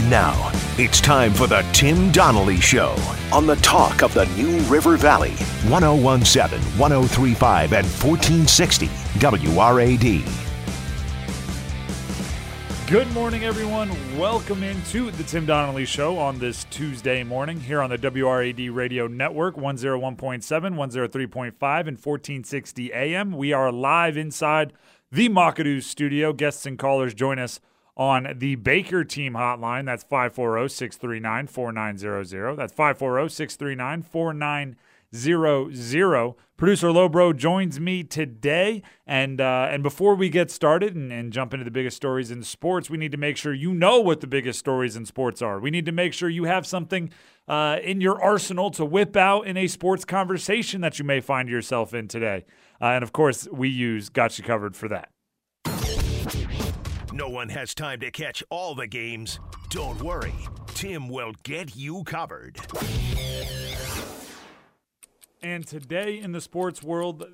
And now, it's time for the Tim Donnelly Show on the talk of the New River Valley, 1017, 1035, and 1460 WRAD. Good morning, everyone. Welcome into the Tim Donnelly Show on this Tuesday morning here on the WRAD Radio Network, 101.7, 103.5, and 1460 AM. We are live inside the Mockadoo studio. Guests and callers join us on the Baker Team hotline. That's 540 639 4900. That's 540 639 4900. Producer Lobro joins me today. And uh, and before we get started and, and jump into the biggest stories in sports, we need to make sure you know what the biggest stories in sports are. We need to make sure you have something uh, in your arsenal to whip out in a sports conversation that you may find yourself in today. Uh, and of course, we use Got You Covered for that. No one has time to catch all the games. Don't worry, Tim will get you covered. And today in the sports world,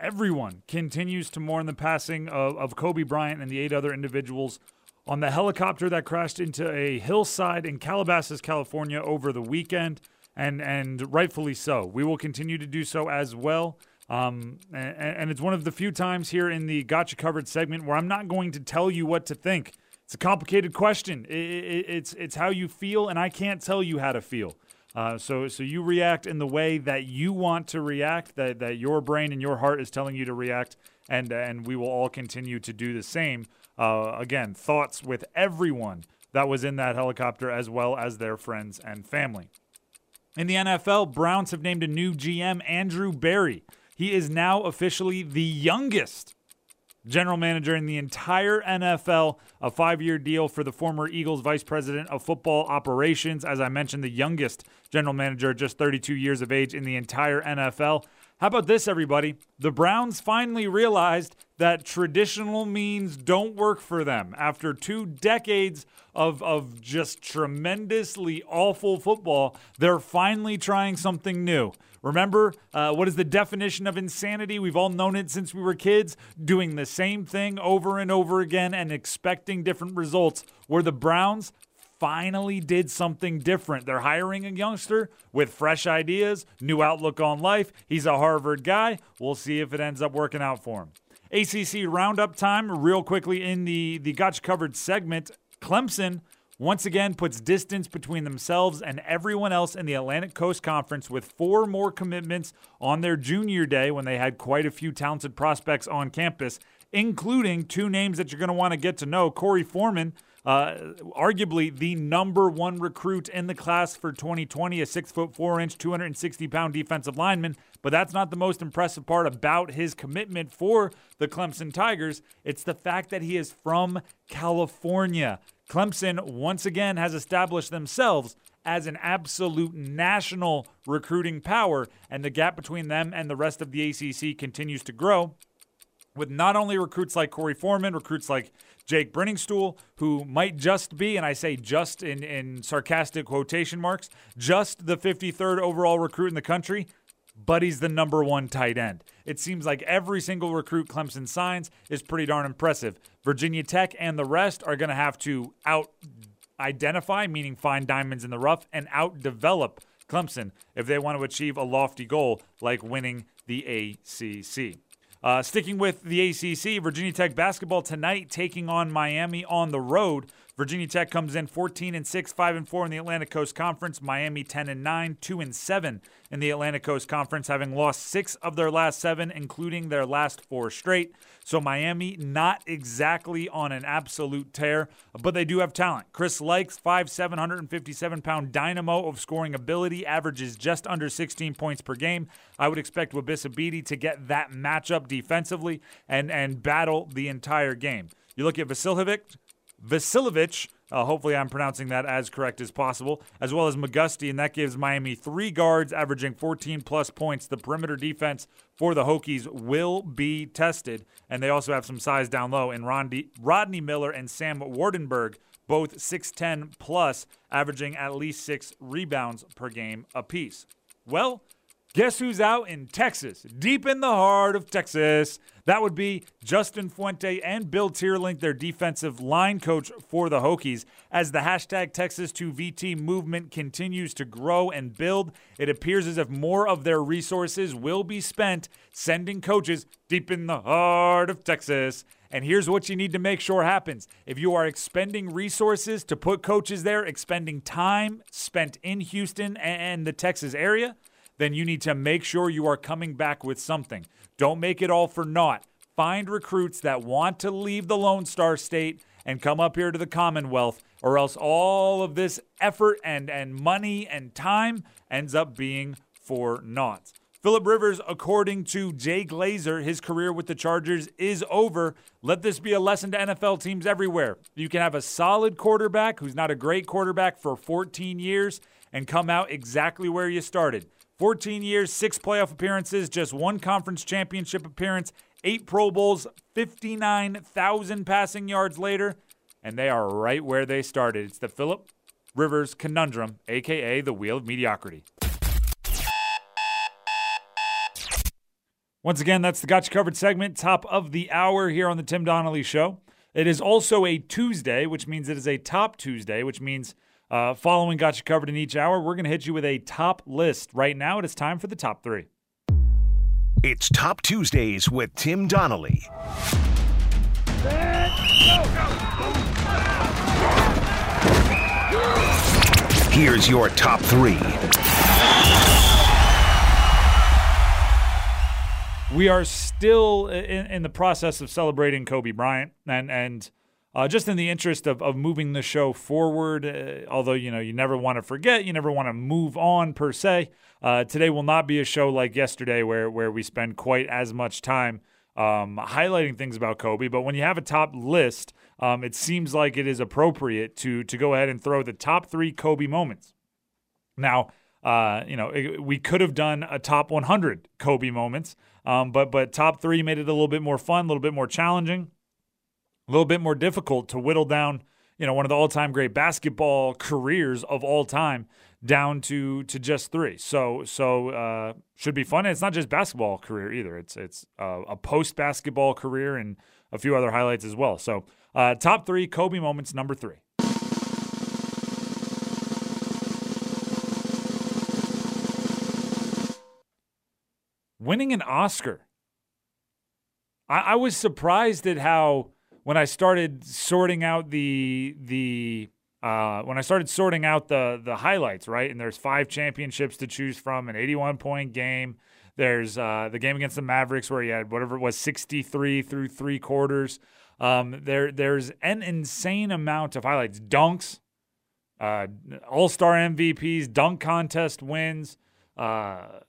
everyone continues to mourn the passing of, of Kobe Bryant and the eight other individuals on the helicopter that crashed into a hillside in Calabasas, California over the weekend, and, and rightfully so. We will continue to do so as well. Um, and, and, it's one of the few times here in the Gotcha Covered segment where I'm not going to tell you what to think. It's a complicated question. It, it, it's it's how you feel, and I can't tell you how to feel. Uh, so so you react in the way that you want to react, that that your brain and your heart is telling you to react, and and we will all continue to do the same. Uh, again, thoughts with everyone that was in that helicopter, as well as their friends and family. In the NFL, Browns have named a new GM, Andrew Berry. He is now officially the youngest general manager in the entire NFL, a five year deal for the former Eagles vice president of football operations. As I mentioned, the youngest general manager, just 32 years of age in the entire NFL. How about this, everybody? The Browns finally realized that traditional means don't work for them. After two decades of, of just tremendously awful football, they're finally trying something new. Remember, uh, what is the definition of insanity? We've all known it since we were kids, doing the same thing over and over again and expecting different results. Where the Browns finally did something different. They're hiring a youngster with fresh ideas, new outlook on life. He's a Harvard guy. We'll see if it ends up working out for him. ACC roundup time, real quickly in the the Gotcha Covered segment. Clemson once again puts distance between themselves and everyone else in the Atlantic Coast Conference with four more commitments on their junior day when they had quite a few talented prospects on campus, including two names that you're going to want to get to know Corey Foreman. Uh, arguably the number one recruit in the class for 2020, a six foot four inch, 260 pound defensive lineman. But that's not the most impressive part about his commitment for the Clemson Tigers. It's the fact that he is from California. Clemson once again has established themselves as an absolute national recruiting power, and the gap between them and the rest of the ACC continues to grow. With not only recruits like Corey Foreman, recruits like Jake Briningstool, who might just be, and I say just in, in sarcastic quotation marks, just the 53rd overall recruit in the country, but he's the number one tight end. It seems like every single recruit Clemson signs is pretty darn impressive. Virginia Tech and the rest are going to have to out identify, meaning find diamonds in the rough, and out develop Clemson if they want to achieve a lofty goal like winning the ACC. Uh, sticking with the ACC, Virginia Tech basketball tonight taking on Miami on the road. Virginia Tech comes in 14 and 6, 5 and 4 in the Atlantic Coast Conference. Miami 10 and 9, 2 and 7 in the Atlantic Coast Conference, having lost six of their last seven, including their last four straight. So Miami not exactly on an absolute tear, but they do have talent. Chris Lykes, 5 757 pound dynamo of scoring ability, averages just under 16 points per game. I would expect Wabissa to get that matchup defensively and, and battle the entire game. You look at Vasiljevic, Vasiljevic. Uh, hopefully, I'm pronouncing that as correct as possible, as well as McGusty, and that gives Miami three guards averaging 14 plus points. The perimeter defense for the Hokies will be tested, and they also have some size down low in Rodney, Rodney Miller and Sam Waardenburg, both 6'10 plus, averaging at least six rebounds per game apiece. Well, Guess who's out in Texas, deep in the heart of Texas? That would be Justin Fuente and Bill Teerlinck, their defensive line coach for the Hokies. As the hashtag Texas2VT movement continues to grow and build, it appears as if more of their resources will be spent sending coaches deep in the heart of Texas. And here's what you need to make sure happens. If you are expending resources to put coaches there, expending time spent in Houston and the Texas area, then you need to make sure you are coming back with something. Don't make it all for naught. Find recruits that want to leave the Lone Star State and come up here to the Commonwealth, or else all of this effort and, and money and time ends up being for naught. Philip Rivers, according to Jay Glazer, his career with the Chargers is over. Let this be a lesson to NFL teams everywhere. You can have a solid quarterback who's not a great quarterback for 14 years and come out exactly where you started. 14 years, six playoff appearances, just one conference championship appearance, eight Pro Bowls, 59,000 passing yards later, and they are right where they started. It's the Philip Rivers conundrum, aka the wheel of mediocrity. Once again, that's the Gotcha Covered segment, top of the hour here on the Tim Donnelly Show. It is also a Tuesday, which means it is a top Tuesday, which means uh, following Got You Covered in each hour, we're going to hit you with a top list. Right now, it is time for the top three. It's Top Tuesdays with Tim Donnelly. Here's your top three. We are still in, in the process of celebrating Kobe Bryant, and and uh, just in the interest of, of moving the show forward, uh, although you know you never want to forget, you never want to move on per se. Uh, today will not be a show like yesterday where where we spend quite as much time um, highlighting things about Kobe. But when you have a top list, um, it seems like it is appropriate to to go ahead and throw the top three Kobe moments. Now, uh, you know, it, we could have done a top 100 Kobe moments, um, but but top three made it a little bit more fun, a little bit more challenging a little bit more difficult to whittle down, you know, one of the all-time great basketball careers of all time down to to just three. So so uh, should be fun. And it's not just basketball career either. It's it's uh, a post basketball career and a few other highlights as well. So uh, top three Kobe moments, number three. Winning an Oscar. I, I was surprised at how when I started sorting out the the uh, when I started sorting out the the highlights, right? And there's five championships to choose from, an 81 point game. There's uh, the game against the Mavericks where he had whatever it was 63 through three quarters. Um, there there's an insane amount of highlights, dunks, uh, All Star MVPs, dunk contest wins, uh,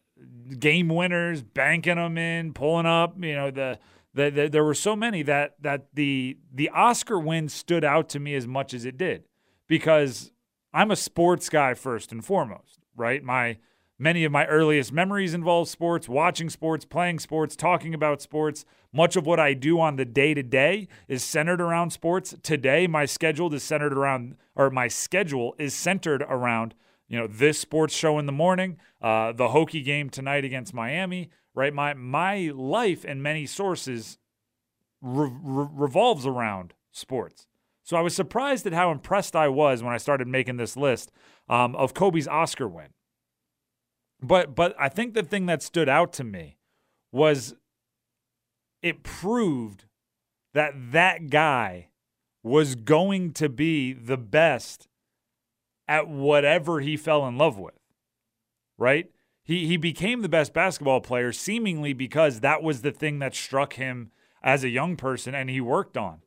game winners, banking them in, pulling up. You know the the, the, there were so many that that the the Oscar win stood out to me as much as it did because I'm a sports guy first and foremost, right? My many of my earliest memories involve sports, watching sports, playing sports, talking about sports. Much of what I do on the day to day is centered around sports. Today, my schedule is centered around, or my schedule is centered around, you know, this sports show in the morning, uh, the Hokie game tonight against Miami, right? My my life and many sources re- re- revolves around sports. So I was surprised at how impressed I was when I started making this list um, of Kobe's Oscar win. But but I think the thing that stood out to me was it proved that that guy was going to be the best at whatever he fell in love with. Right? He he became the best basketball player seemingly because that was the thing that struck him as a young person and he worked on.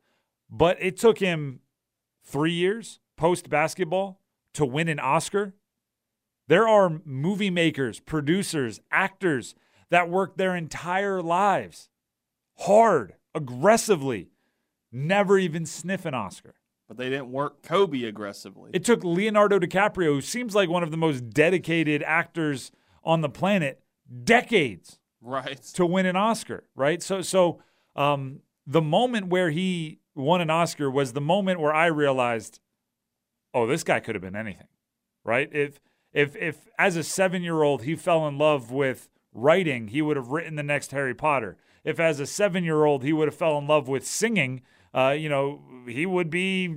But it took him 3 years post basketball to win an Oscar. There are movie makers, producers, actors that work their entire lives hard, aggressively, never even sniff an Oscar. But they didn't work Kobe aggressively. It took Leonardo DiCaprio, who seems like one of the most dedicated actors on the planet decades right to win an Oscar, right? So so um, the moment where he won an Oscar was the moment where I realized, oh, this guy could have been anything, right? If If if as a seven year old he fell in love with writing, he would have written the next Harry Potter. If as a seven year old he would have fell in love with singing, uh, you know, he would be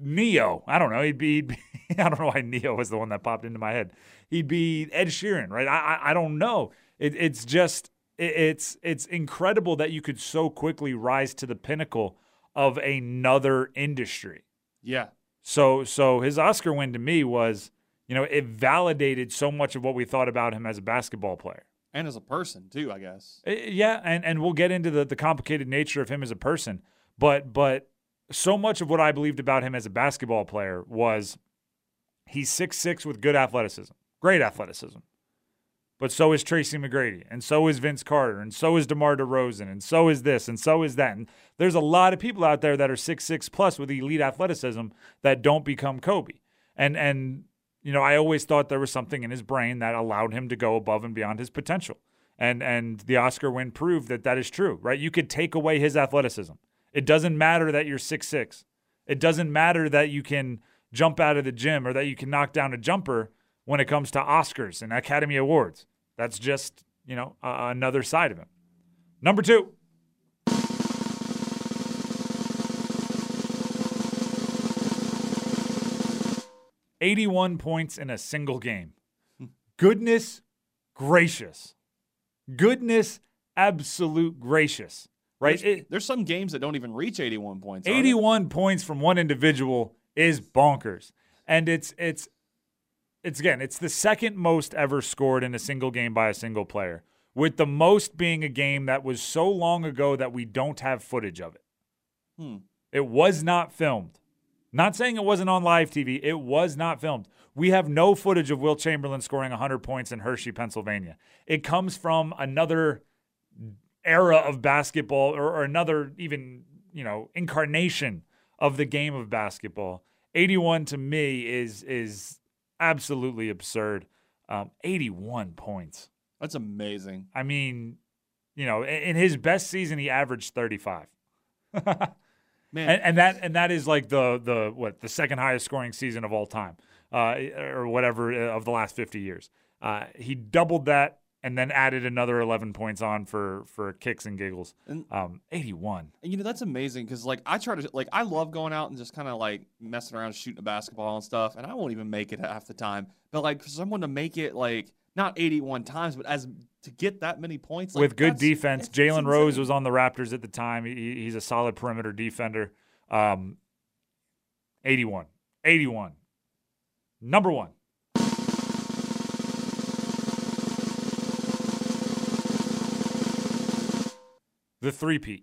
Ne-Yo. I don't know. He'd be, he'd be I don't know why Ne-Yo was the one that popped into my head. He'd be Ed Sheeran, right? I I, I don't know. It, it's just it, it's it's incredible that you could so quickly rise to the pinnacle of another industry. Yeah. So so his Oscar win to me was, you know, it validated so much of what we thought about him as a basketball player. And as a person too, I guess. Uh, Yeah, and, and we'll get into the, the complicated nature of him as a person. But but so much of what I believed about him as a basketball player was he's six six with good athleticism. Great athleticism. But so is Tracy McGrady, and so is Vince Carter, and so is DeMar DeRozan, and so is this, and so is that. And there's a lot of people out there that are six six plus with elite athleticism that don't become Kobe. And and you know, I always thought there was something in his brain that allowed him to go above and beyond his potential. And and the Oscar win proved that that is true, right? You could take away his athleticism. It doesn't matter that you're six six. It doesn't matter that you can jump out of the gym or that you can knock down a jumper when it comes to Oscars and Academy Awards. That's just, you know, uh, another side of him. Number two. Eighty-one points in a single game. Goodness gracious. Goodness absolute gracious. Right? There's, It- there's some games that don't even reach 81 points. 81 points from one individual is bonkers. And it's it's it's again, it's the second most ever scored in a single game by a single player, with the most being a game that was so long ago that we don't have footage of it. Hmm. It was not filmed. Not saying it wasn't on live TV, it was not filmed. We have no footage of Wilt Chamberlain scoring 100 points in Hershey, Pennsylvania. It comes from another era of basketball or, or another even, you know, incarnation of the game of basketball. 81 to me is is absolutely absurd. Um, 81 points. That's amazing. I mean, you know, in, in his best season, he averaged 35. Man, and, and that and that is like the the what the second highest scoring season of all time, uh, or whatever uh, of the last fifty years. Uh, he doubled that and then added another eleven points on for for kicks and giggles. Um, eighty one. And you know that's amazing because like I try to like I love going out and just kind of like messing around shooting a basketball and stuff, and I won't even make it half the time. But like for someone to make it like not 81 times, but as to get that many points like, with good defense. Jalen Rose was on the Raptors at the time. He, he's a solid perimeter defender. Um, 81. 81. Number one. The three-peat.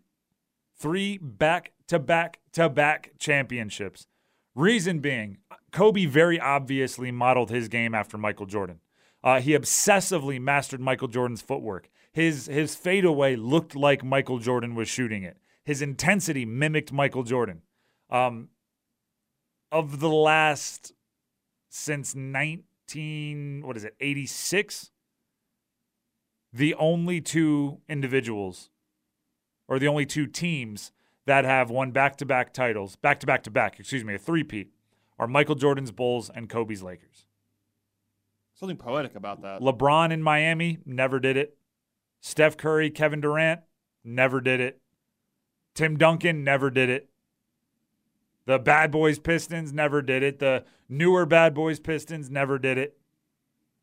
Three back to back to back championships. Reason being, Kobe very obviously modeled his game after Michael Jordan. Uh, he obsessively mastered Michael Jordan's footwork. His his fadeaway looked like Michael Jordan was shooting it. His intensity mimicked Michael Jordan. Um, of the last since 19 what is it 86 the only two individuals or the only two teams that have won back-to-back titles back-to-back-to-back excuse me a three-peat are michael jordan's bulls and kobe's lakers. Something poetic about that. lebron in miami never did it. Steph curry kevin durant never did it. Tim duncan never did it. The bad boys pistons never did it. The newer bad boys pistons never did it.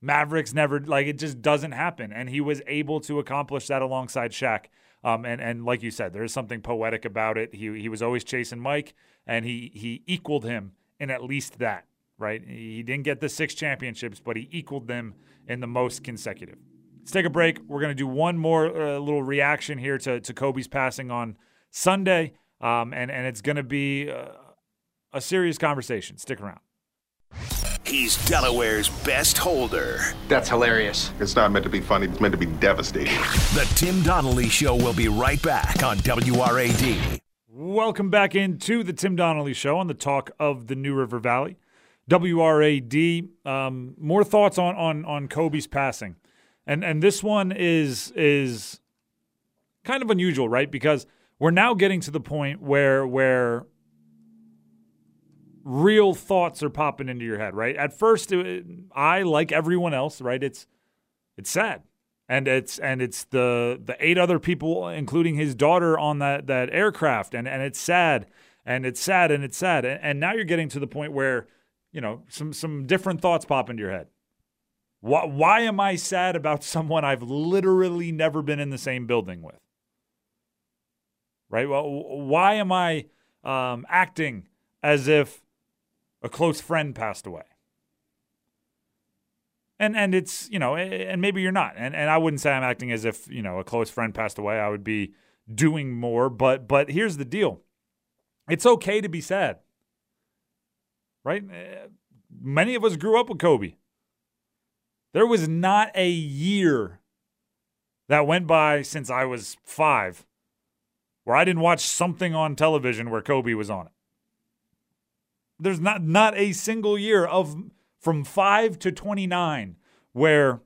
Mavericks never like it just doesn't happen, and he was able to accomplish that alongside Shaq. Um, and and like you said, there's something poetic about it. He he was always chasing Mike, and he he equaled him in at least that. Right? He didn't get the six championships, but he equaled them in the most consecutive. Let's take a break. We're gonna do one more uh, little reaction here to to Kobe's passing on Sunday, um, and and it's gonna be uh, a serious conversation. Stick around. He's Delaware's best holder. That's hilarious. It's not meant to be funny, it's meant to be devastating. The Tim Donnelly Show will be right back on WRAD. Welcome back into the Tim Donnelly Show on the talk of the New River Valley. WRAD. Um, more thoughts on on on Kobe's passing, and and this one is is kind of unusual, right? Because we're now getting to the point where where real thoughts are popping into your head, right? At first, it, I like everyone else, right? It's it's sad, and it's and it's the the eight other people, including his daughter, on that that aircraft, and and it's sad, and it's sad, and it's sad, and, and now you're getting to the point where you know some some different thoughts pop into your head. Why, why am I sad about someone I've literally never been in the same building with? Right? Well, why am I um, acting as if a close friend passed away? And and it's you know, and maybe you're not, and and I wouldn't say I'm acting as if you know a close friend passed away. I would be doing more, but but here's the deal: it's okay to be sad, right? Eh, many of us grew up with Kobe. There was not a year that went by since I was five where I didn't watch something on television where Kobe was on it. There's not not a single year of from 5 to 29 where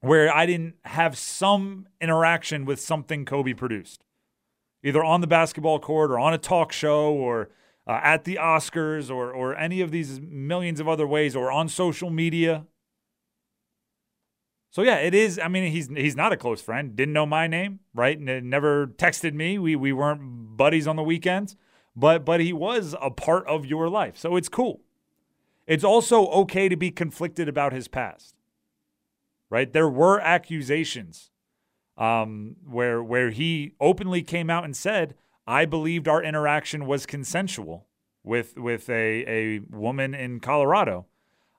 where I didn't have some interaction with something Kobe produced. Either on the basketball court or on a talk show or uh, at the Oscars or or any of these millions of other ways or on social media. So yeah, it is. I mean, he's he's not a close friend. Didn't know my name, right? never texted me. We we weren't buddies on the weekends, but but he was a part of your life. So it's cool. It's also okay to be conflicted about his past. Right? There were accusations um, where where he openly came out and said, "I believed our interaction was consensual with with a a woman in Colorado."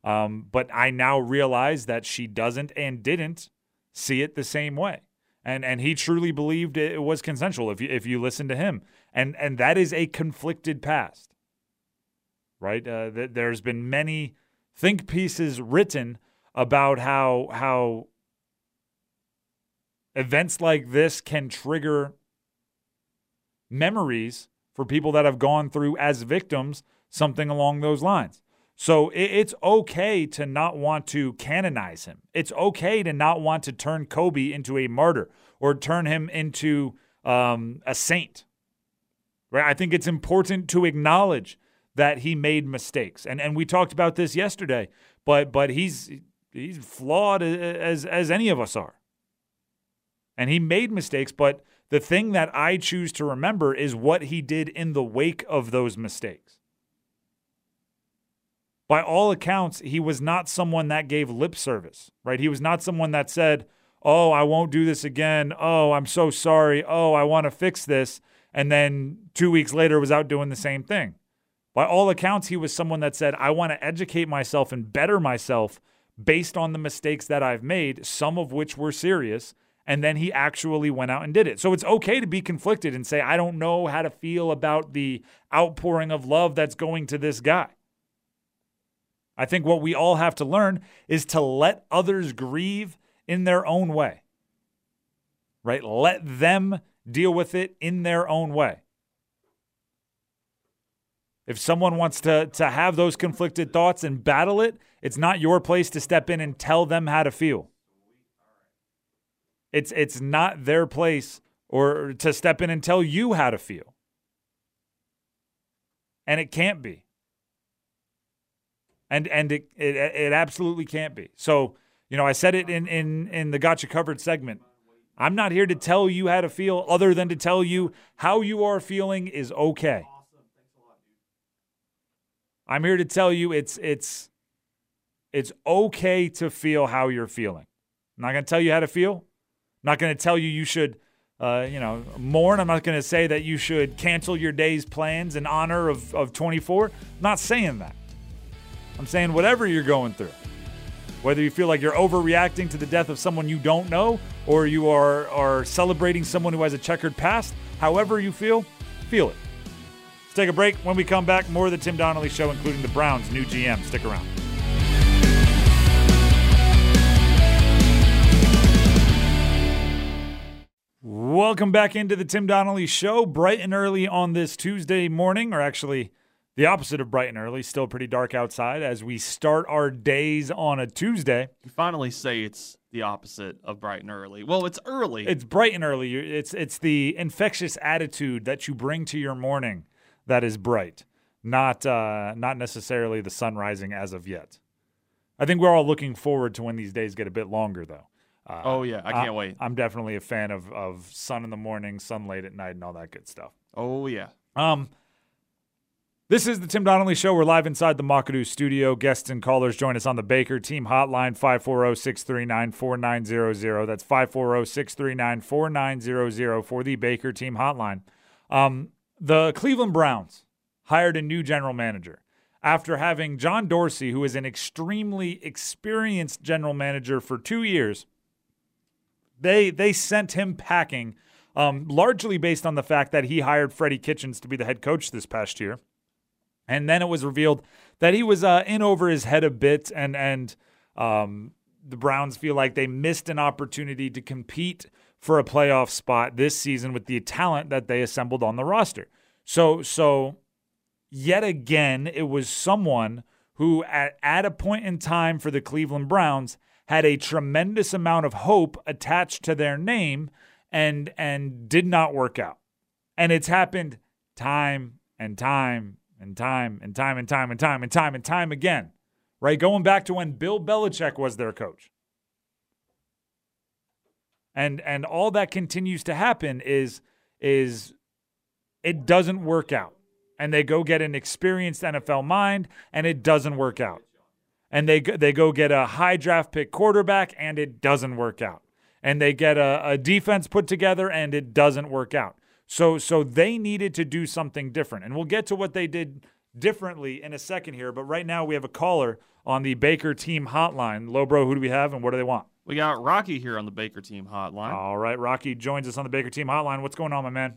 Um, but I now realize that she doesn't and didn't see it the same way. And and he truly believed it was consensual if you if you listen to him. And and that is a conflicted past. Right? Uh, th- there's been many think pieces written about how how events like this can trigger memories for people that have gone through as victims something along those lines. So it's okay to not want to canonize him. It's okay to not want to turn Kobe into a martyr or turn him into um, a saint. Right? I think it's important to acknowledge that he made mistakes, and and we talked about this yesterday. But but he's he's flawed as as any of us are, and he made mistakes. But the thing that I choose to remember is what he did in the wake of those mistakes by all accounts, he was not someone that gave lip service, right? He was not someone that said, Oh, I won't do this again. Oh, I'm so sorry. Oh, I want to fix this. And then two weeks later was out doing the same thing. By all accounts, he was someone that said, I want to educate myself and better myself based on the mistakes that I've made, some of which were serious. And then he actually went out and did it. So it's okay to be conflicted and say, I don't know how to feel about the outpouring of love that's going to this guy. I think what we all have to learn is to let others grieve in their own way. Right? Let them deal with it in their own way. If someone wants to, to have those conflicted thoughts and battle it, it's not your place to step in and tell them how to feel. It's, it's not their place or to step in and tell you how to feel. And it can't be and and it, it it absolutely can't be. So you know, I said it in in in the Gotcha Covered segment. I'm not here to tell you how to feel, other than to tell you how you are feeling is okay. I'm here to tell you it's it's it's okay to feel how you're feeling. I'm not going to tell you how to feel. I'm not going to tell you you should, uh, you know, mourn. I'm not going to say that you should cancel your day's plans in honor of, of 24. I'm not saying that. I'm saying whatever you're going through, whether you feel like you're overreacting to the death of someone you don't know or you are, are celebrating someone who has a checkered past, however you feel, feel it. Let's take a break. When we come back, more of the Tim Donnelly Show, including the Browns' new GM. Stick around. Welcome back into the Tim Donnelly Show, bright and early on this Tuesday morning, or actually the opposite of bright and early, still pretty dark outside as we start our days on a Tuesday. You finally say it's the opposite of bright and early. Well, it's early. It's bright and early. It's it's the infectious attitude that you bring to your morning that is bright, not uh, not necessarily the sun rising as of yet. I think we're all looking forward to when these days get a bit longer, though. Uh, Oh yeah, I can't wait. I'm definitely a fan of of sun in the morning, sun late at night, and all that good stuff. Oh yeah. Um, this is the Tim Donnelly Show. We're live inside the Makadu studio. Guests and callers join us on the Baker Team Hotline, 540-639-4900. That's 540-639-4900 for the Baker Team Hotline. Um, the Cleveland Browns hired a new general manager after having John Dorsey, who is an extremely experienced general manager for two years. They they sent him packing, um, largely based on the fact that he hired Freddie Kitchens to be the head coach this past year. And then it was revealed that he was uh, in over his head a bit, and and um, the Browns feel like they missed an opportunity to compete for a playoff spot this season with the talent that they assembled on the roster. So so yet again, it was someone who at, at a point in time for the Cleveland Browns had a tremendous amount of hope attached to their name and and did not work out. And it's happened time and time and time and time and time and time and time and time again. Right? Going back to when Bill Belichick was their coach. And and all that continues to happen is is it doesn't work out. And they go get an experienced NFL mind and it doesn't work out. And they they go get a high draft pick quarterback and it doesn't work out. And they get a, a defense put together and it doesn't work out. So so they needed to do something different. And we'll get to what they did differently in a second here, but right now we have a caller on the Baker team hotline. Lobro, who do we have and what do they want? We got Rocky here on the Baker Team Hotline. All right, Rocky joins us on the Baker team hotline. What's going on, my man?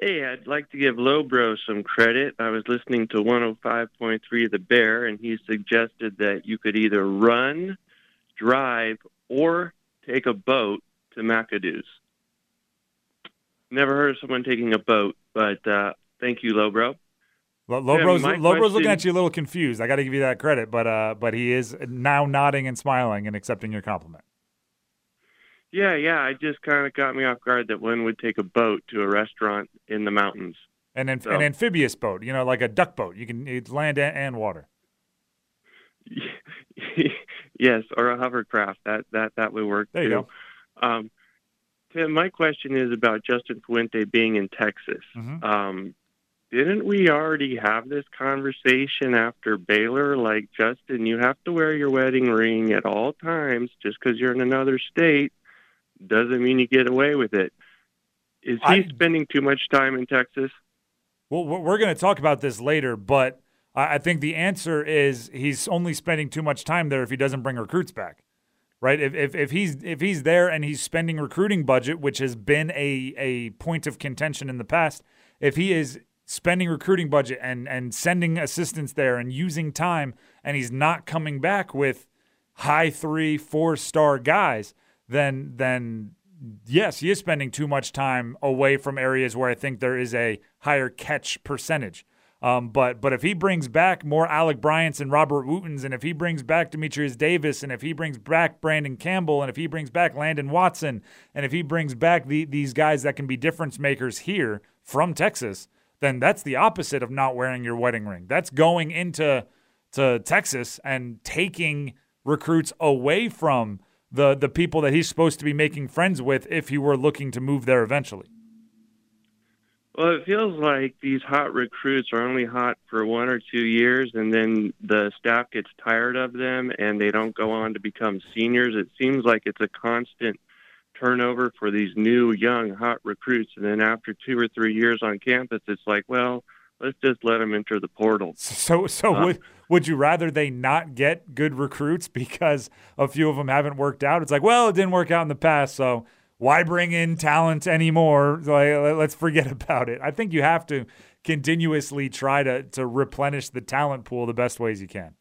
Hey, I'd like to give Lobro some credit. I was listening to 105.3 The Bear, and he suggested that you could either run, drive, or take a boat to Macado's. Never heard of someone taking a boat, but uh, thank you, Lobro. Lo- Lobro's, my Lobro's looking at you a little confused. I got to give you that credit, but uh, but he is now nodding and smiling and accepting your compliment. Yeah, yeah, it just kind of got me off guard that one would take a boat to a restaurant in the mountains. An, amph- So- an amphibious boat, you know, like a duck boat. You can it's land and, and water. yes, or a hovercraft. That that that would work There you too. Um, Tim, my question is about Justin Fuente being in Texas. Mhm. Um, didn't we already have this conversation after Baylor? Like, Justin, you have to wear your wedding ring at all times. Just because you're in another state doesn't mean you get away with it. Is he I- spending too much time in Texas? Well, we're we're going to talk about this later, but I think the answer is he's only spending too much time there if he doesn't bring recruits back, right? If if, if he's if he's there and he's spending recruiting budget, which has been a a point of contention in the past, if he is spending recruiting budget and and sending assistants there and using time, and he's not coming back with high three four star guys, then then yes, he is spending too much time away from areas where I think there is a higher catch percentage. Um, but but if he brings back more Alec Bryants and Robert Wootens, and if he brings back Demetrius Davis, and if he brings back Brandon Campbell, and if he brings back Landon Watson, and if he brings back the, these guys that can be difference makers here from Texas, then that's the opposite of not wearing your wedding ring. That's going into to Texas and taking recruits away from the the people that he's supposed to be making friends with if he were looking to move there eventually. Well, it feels like these hot recruits are only hot for one or two years, and then the staff gets tired of them and they don't go on to become seniors. It seems like it's a constant turnover for these new, young, hot recruits. And then after two or three years on campus, it's like, well, let's just let them enter the portal. So so Uh, would would you rather they not get good recruits because a few of them haven't worked out? It's like, well, it didn't work out in the past, so why bring in talent anymore? Like, let's forget about it. I think you have to continuously try to to replenish the talent pool the best ways you can.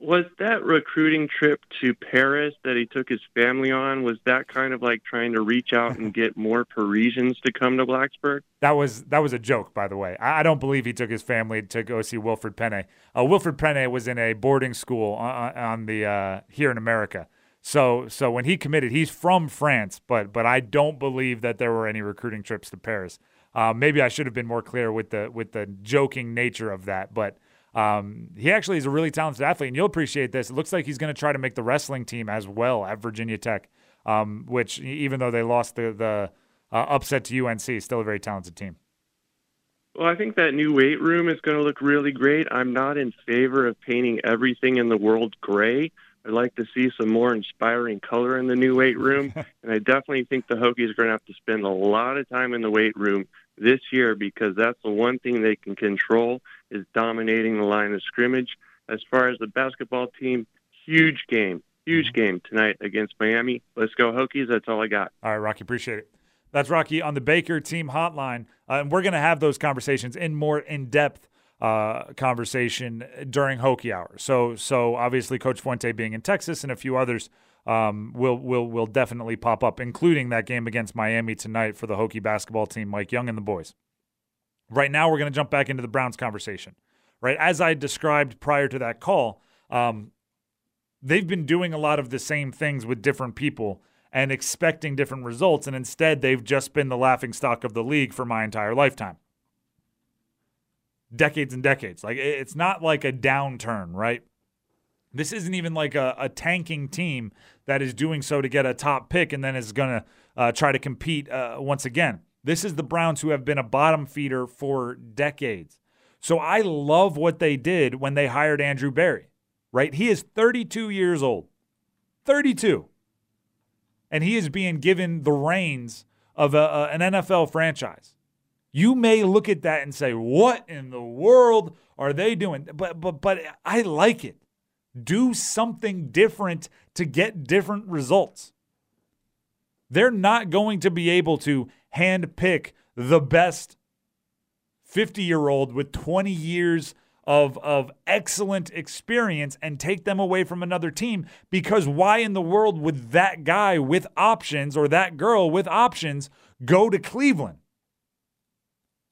Was that recruiting trip to Paris that he took his family on, was that kind of like trying to reach out and get more Parisians to come to Blacksburg? That was that was a joke, by the way. I, don't believe he took his family to go see Wilfried Pene. Uh, Wilfried Pene was in a boarding school on, on the uh, here in America. So so when he committed, he's from France, but but I don't believe that there were any recruiting trips to Paris. Uh, maybe I should have been more clear with the with the joking nature of that, but um, he actually is a really talented athlete, and you'll appreciate this. It looks like he's going to try to make the wrestling team as well at Virginia Tech, um, which even though they lost the the uh, upset to UNC, still a very talented team. Well, I think that new weight room is going to look really great. I'm not in favor of painting everything in the world gray. I'd like to see some more inspiring color in the new weight room. and I definitely think the Hokies are going to have to spend a lot of time in the weight room this year because that's the one thing they can control is dominating the line of scrimmage. As far as the basketball team, huge game, huge mm-hmm. game tonight against Miami. Let's go Hokies. That's all I got. All right, Rocky, appreciate it. That's Rocky on the Baker Team Hotline, uh, and we're going to have those conversations in more in depth uh, conversation during Hokie Hour. So, so obviously, Coach Fuente being in Texas and a few others um, will will will definitely pop up, including that game against Miami tonight for the Hokie basketball team, Mike Young and the boys. Right now, we're going to jump back into the Browns conversation. Right as I described prior to that call, um, they've been doing a lot of the same things with different people and expecting different results. And instead, they've just been the laughing stock of the league for my entire lifetime. Decades and decades. Like, it's not like a downturn, right? This isn't even like a, a tanking team that is doing so to get a top pick and then is going to uh, try to compete uh, once again. This is the Browns who have been a bottom feeder for decades. So I love what they did when they hired Andrew Berry, right? He is 32 years old. 32 and he is being given the reins of a, a, an NFL franchise. You may look at that and say, "What in the world are they doing?" But but but I like it. Do something different to get different results. They're not going to be able to handpick the best 50 year old with 20 years of of excellent experience and take them away from another team because why in the world would that guy with options or that girl with options go to Cleveland?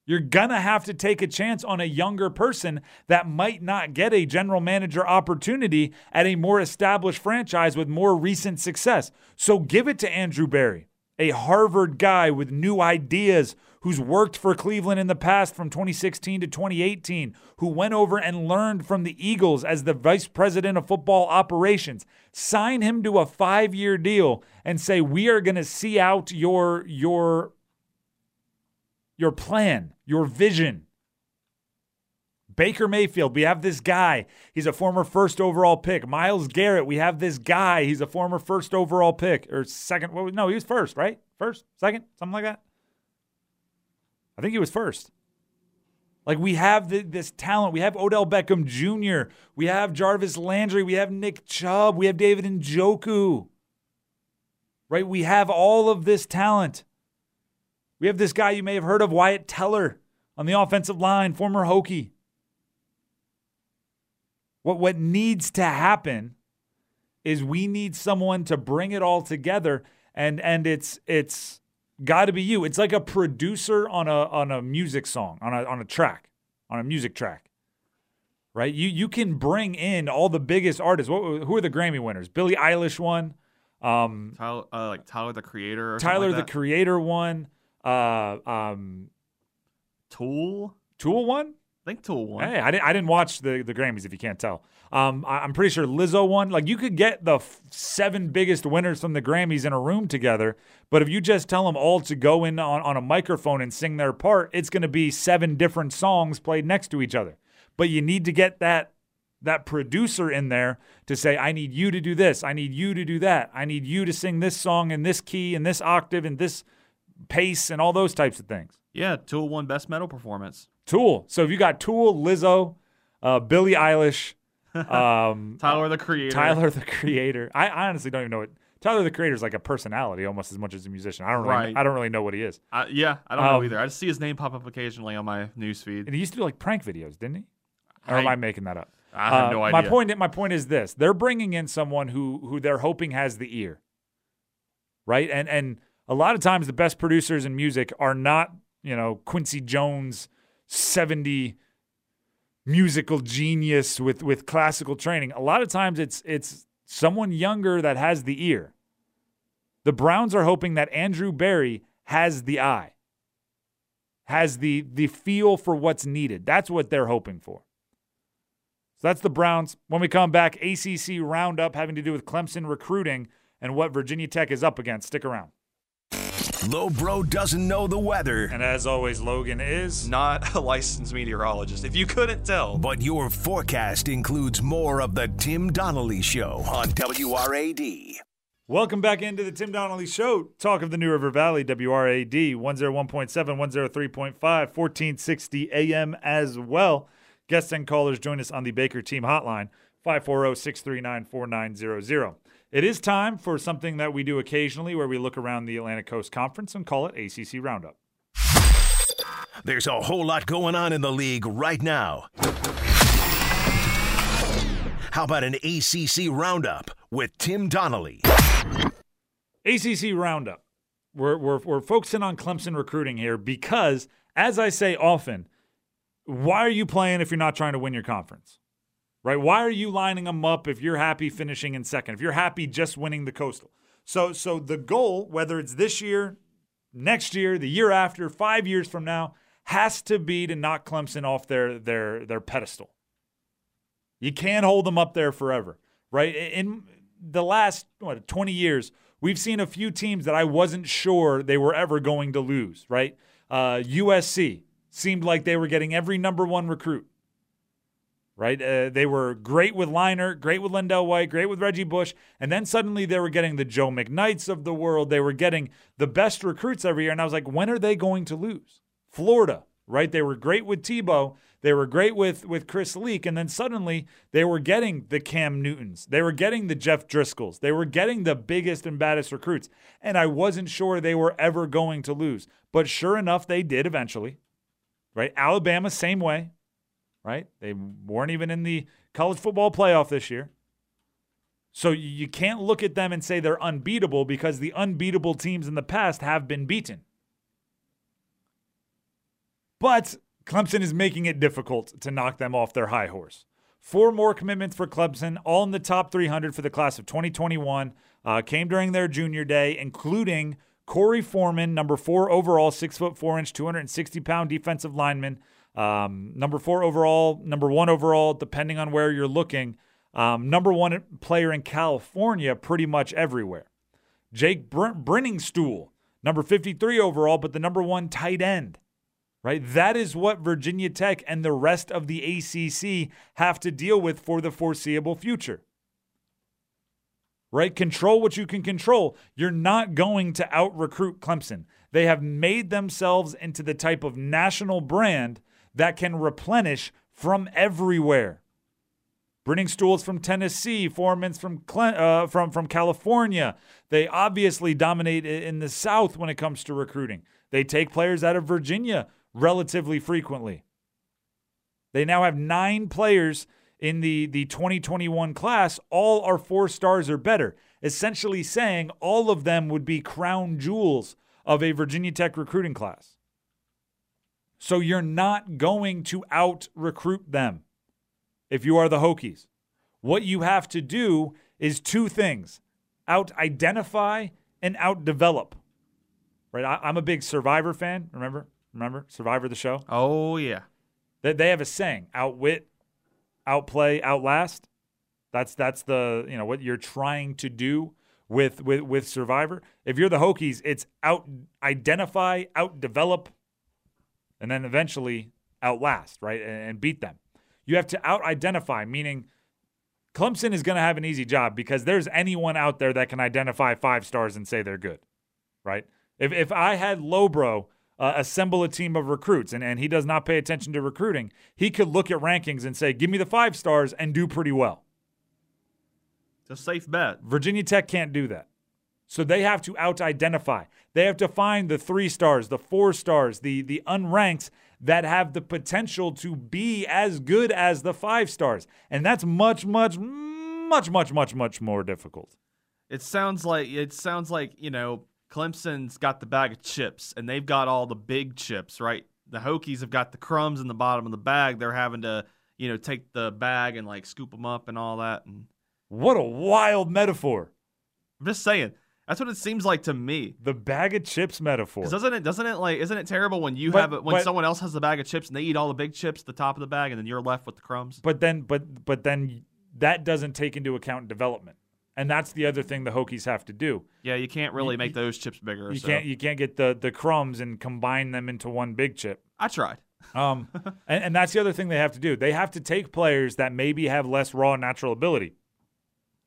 You're going to have to take a chance on a younger person that might not get a general manager opportunity at a more established franchise with more recent success. So give it to Andrew Berry, a Harvard guy with new ideas who's worked for Cleveland in the past from 2016 to 2018, who went over and learned from the Eagles as the vice president of football operations. Sign him to a five year deal and say, We are going to see out your, your, your plan, your vision. Baker Mayfield, we have this guy. He's a former first overall pick. Myles Garrett, we have this guy. He's a former first overall pick or second. no, he was first, right? First, second, something like that. I think he was first. Like we have the, this talent. We have Odell Beckham Jr. We have Jarvis Landry. We have Nick Chubb. We have David Njoku. Right? We have all of this talent. We have this guy you may have heard of, Wyatt Teller, on the offensive line, former Hokie. What, what needs to happen is we need someone to bring it all together and and it's it's got to be you. It's like a producer on a on a music song, on a on a track, on a music track. Right? You you can bring in all the biggest artists. What, who are the Grammy winners? Billie Eilish won. Um, Tyler, uh, like Tyler the Creator. Tyler like the Creator won. Uh, um, Tool. Tool won. I think Tool won. Hey, I didn't. I didn't watch the the Grammys. If you can't tell, um, I, am pretty sure Lizzo won. Like you could get the f- seven biggest winners from the Grammys in a room together, but if you just tell them all to go in on, on a microphone and sing their part, it's going to be seven different songs played next to each other. But you need to get that that producer in there to say, I need you to do this. I need you to do that. I need you to sing this song in this key and this octave and this pace and all those types of things. Yeah, Tool won Best Metal Performance. Tool. So if you got Tool, Lizzo, uh, Billie Eilish, um, Tyler the Creator, Tyler the Creator. I, I, honestly don't even know what Tyler the Creator is like a personality almost as much as a musician. I don't really, right. I don't really know what he is. Uh, yeah, I don't um, know either. I just see his name pop up occasionally on my newsfeed. And he used to do like prank videos, didn't he? Or I, am I making that up? I have uh, no idea. My point, my point is this: they're bringing in someone who who they're hoping has the ear, right? And and a lot of times the best producers in music are not you know Quincy Jones 70 musical genius with with classical training. A lot of times it's it's someone younger that has the ear. The Browns are hoping that Andrew Berry has the eye. has the the feel for what's needed. That's what they're hoping for. So that's the Browns. When we come back, ACC roundup having to do with Clemson recruiting and what Virginia Tech is up against. Stick around. Low Bro doesn't know the weather, And as always, Logan is Not a licensed meteorologist, if you couldn't tell. but your forecast includes more of the Tim Donnelly Show on WRAD. Welcome back into the Tim Donnelly Show. Talk of the New River Valley, WRAD 101.7, 103.5, 1460 AM as well. Guests and callers join us on the Baker Team Hotline, 540 639 4900. It is time for something that we do occasionally where we look around the Atlantic Coast Conference and call it ACC Roundup. There's a whole lot going on in the league right now. How about an ACC roundup with Tim Donnelly? ACC Roundup. We're, we're, we're focusing on Clemson recruiting here because, as I say often, why are you playing if you're not trying to win your conference? Right? Why are you lining them up if you're happy finishing in second? If you're happy just winning the coastal? So so the goal, whether it's this year, next year, the year after, 5 years from now, has to be to knock Clemson off their their their pedestal. You can't hold them up there forever, right? In the last what 20 years, we've seen a few teams that I wasn't sure they were ever going to lose, right? Uh, USC seemed like they were getting every number one recruit, right? Uh, they were great with Leinart, great with LenDale White, great with Reggie Bush, and then suddenly they were getting the Joe McKnights of the world. They were getting the best recruits every year, and I was like, when are they going to lose? Florida, right? They were great with Tebow. They were great with with Chris Leak, and then suddenly they were getting the Cam Newtons. They were getting the Jeff Driskels. They were getting the biggest and baddest recruits. And I wasn't sure they were ever going to lose. But sure enough, they did eventually. Right? Alabama, same way. Right? They weren't even in the college football playoff this year. So you can't look at them and say they're unbeatable because the unbeatable teams in the past have been beaten. But Clemson is making it difficult to knock them off their high horse. Four more commitments for Clemson, all in the top 300 for the class of 2021, uh, came during their junior day, including Korey Foreman, number four overall, six foot four inch, 260 pound defensive lineman, um, number four overall, number one overall, depending on where you're looking, um, number one player in California, pretty much everywhere. Jake Br- number 53 overall, but the number one tight end right? That is what Virginia Tech and the rest of the ACC have to deal with for the foreseeable future. Right? Control what you can control. You're not going to out recruit Clemson. They have made themselves into the type of national brand that can replenish from everywhere. Briningstools from Tennessee, Foreman's from uh, from from California. They obviously dominate in the South when it comes to recruiting. They take players out of Virginia relatively frequently. They now have nine players in the, the 2021 class. All are four stars or better, essentially saying all of them would be crown jewels of a Virginia Tech recruiting class. So you're not going to out recruit them if you are the Hokies. What you have to do is two things out identify and out develop. Right? I, I'm a big Survivor fan, remember? Remember Survivor the show? Oh, yeah. They, they have a saying: outwit, outplay, outlast. That's that's the you know what you're trying to do with with with Survivor. If you're the Hokies, it's out identify, out develop, and then eventually outlast, right, and, beat them. You have to out identify, meaning Clemson is going to have an easy job because there's anyone out there that can identify five stars and say they're good, right? If if I had Lobro uh, assemble a team of recruits and, and he does not pay attention to recruiting, he could look at rankings and say, give me the five stars and do pretty well. It's a safe bet. Virginia Tech can't do that. So they have to out identify. They have to find the three stars, the four stars, the, the unranked that have the potential to be as good as the five stars. And that's much, much, much, much, much, much more difficult. It sounds like it sounds like, you know, Clemson's got the bag of chips and they've got all the big chips, right? The Hokies have got the crumbs in the bottom of the bag. They're having to, you know, take the bag and like scoop them up and all that. And What a wild metaphor. I'm just saying, That's what it seems like to me. The bag of chips metaphor. doesn't it? Doesn't it like? Isn't it terrible when you But- have it when but- someone else has the bag of chips and they eat all the big chips at the top of the bag and then you're left with the crumbs? But then, but but then that doesn't take into account development, and that's the other thing the Hokies have to do. Yeah, you can't really make those chips bigger. You so. can't you can't get the the crumbs and combine them into one big chip. I tried. Um, and, and that's the other thing they have to do. They have to take players that maybe have less raw natural ability,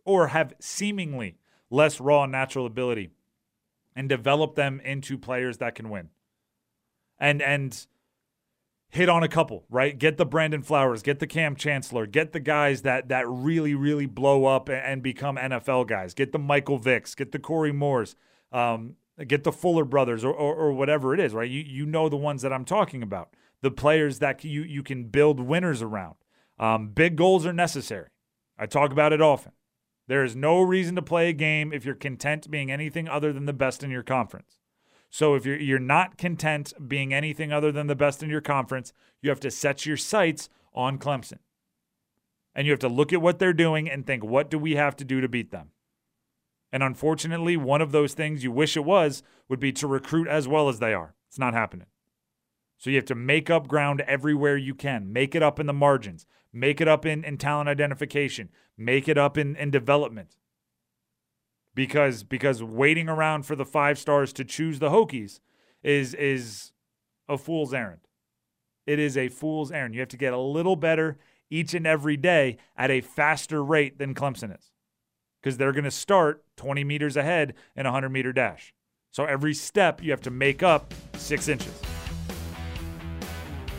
or have seemingly less raw natural ability, and develop them into players that can win. And and hit on a couple, right? Get the Brandon Flowers, get the Kam Chancellor, get the guys that that really really blow up and, become NFL guys. Get the Michael Vicks, get the Corey Moores, um, get the Fuller brothers, or, or or whatever it is, right? You you know the ones that I'm talking about, the players that you you can build winners around. Um, big goals are necessary. I talk about it often. There is no reason to play a game if you're content being anything other than the best in your conference. So if you're you're not content being anything other than the best in your conference, you have to set your sights on Clemson. And you have to look at what they're doing and think, what do we have to do to beat them? And unfortunately, one of those things you wish it was would be to recruit as well as they are. It's not happening. So you have to make up ground everywhere you can. Make it up in the margins. Make it up in, in talent identification. Make it up in, in development. Because because waiting around for the five stars to choose the Hokies is is a fool's errand. It is a fool's errand. You have to get a little better each and every day at a faster rate than Clemson is. Because they're going to start 20 meters ahead in a 100 meter dash. So every step you have to make up six inches.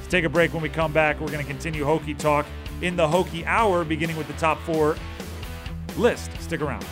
Take a break when we come back. We're going to continue Hokie talk in the Hokie Hour, beginning with the top four list. Stick around.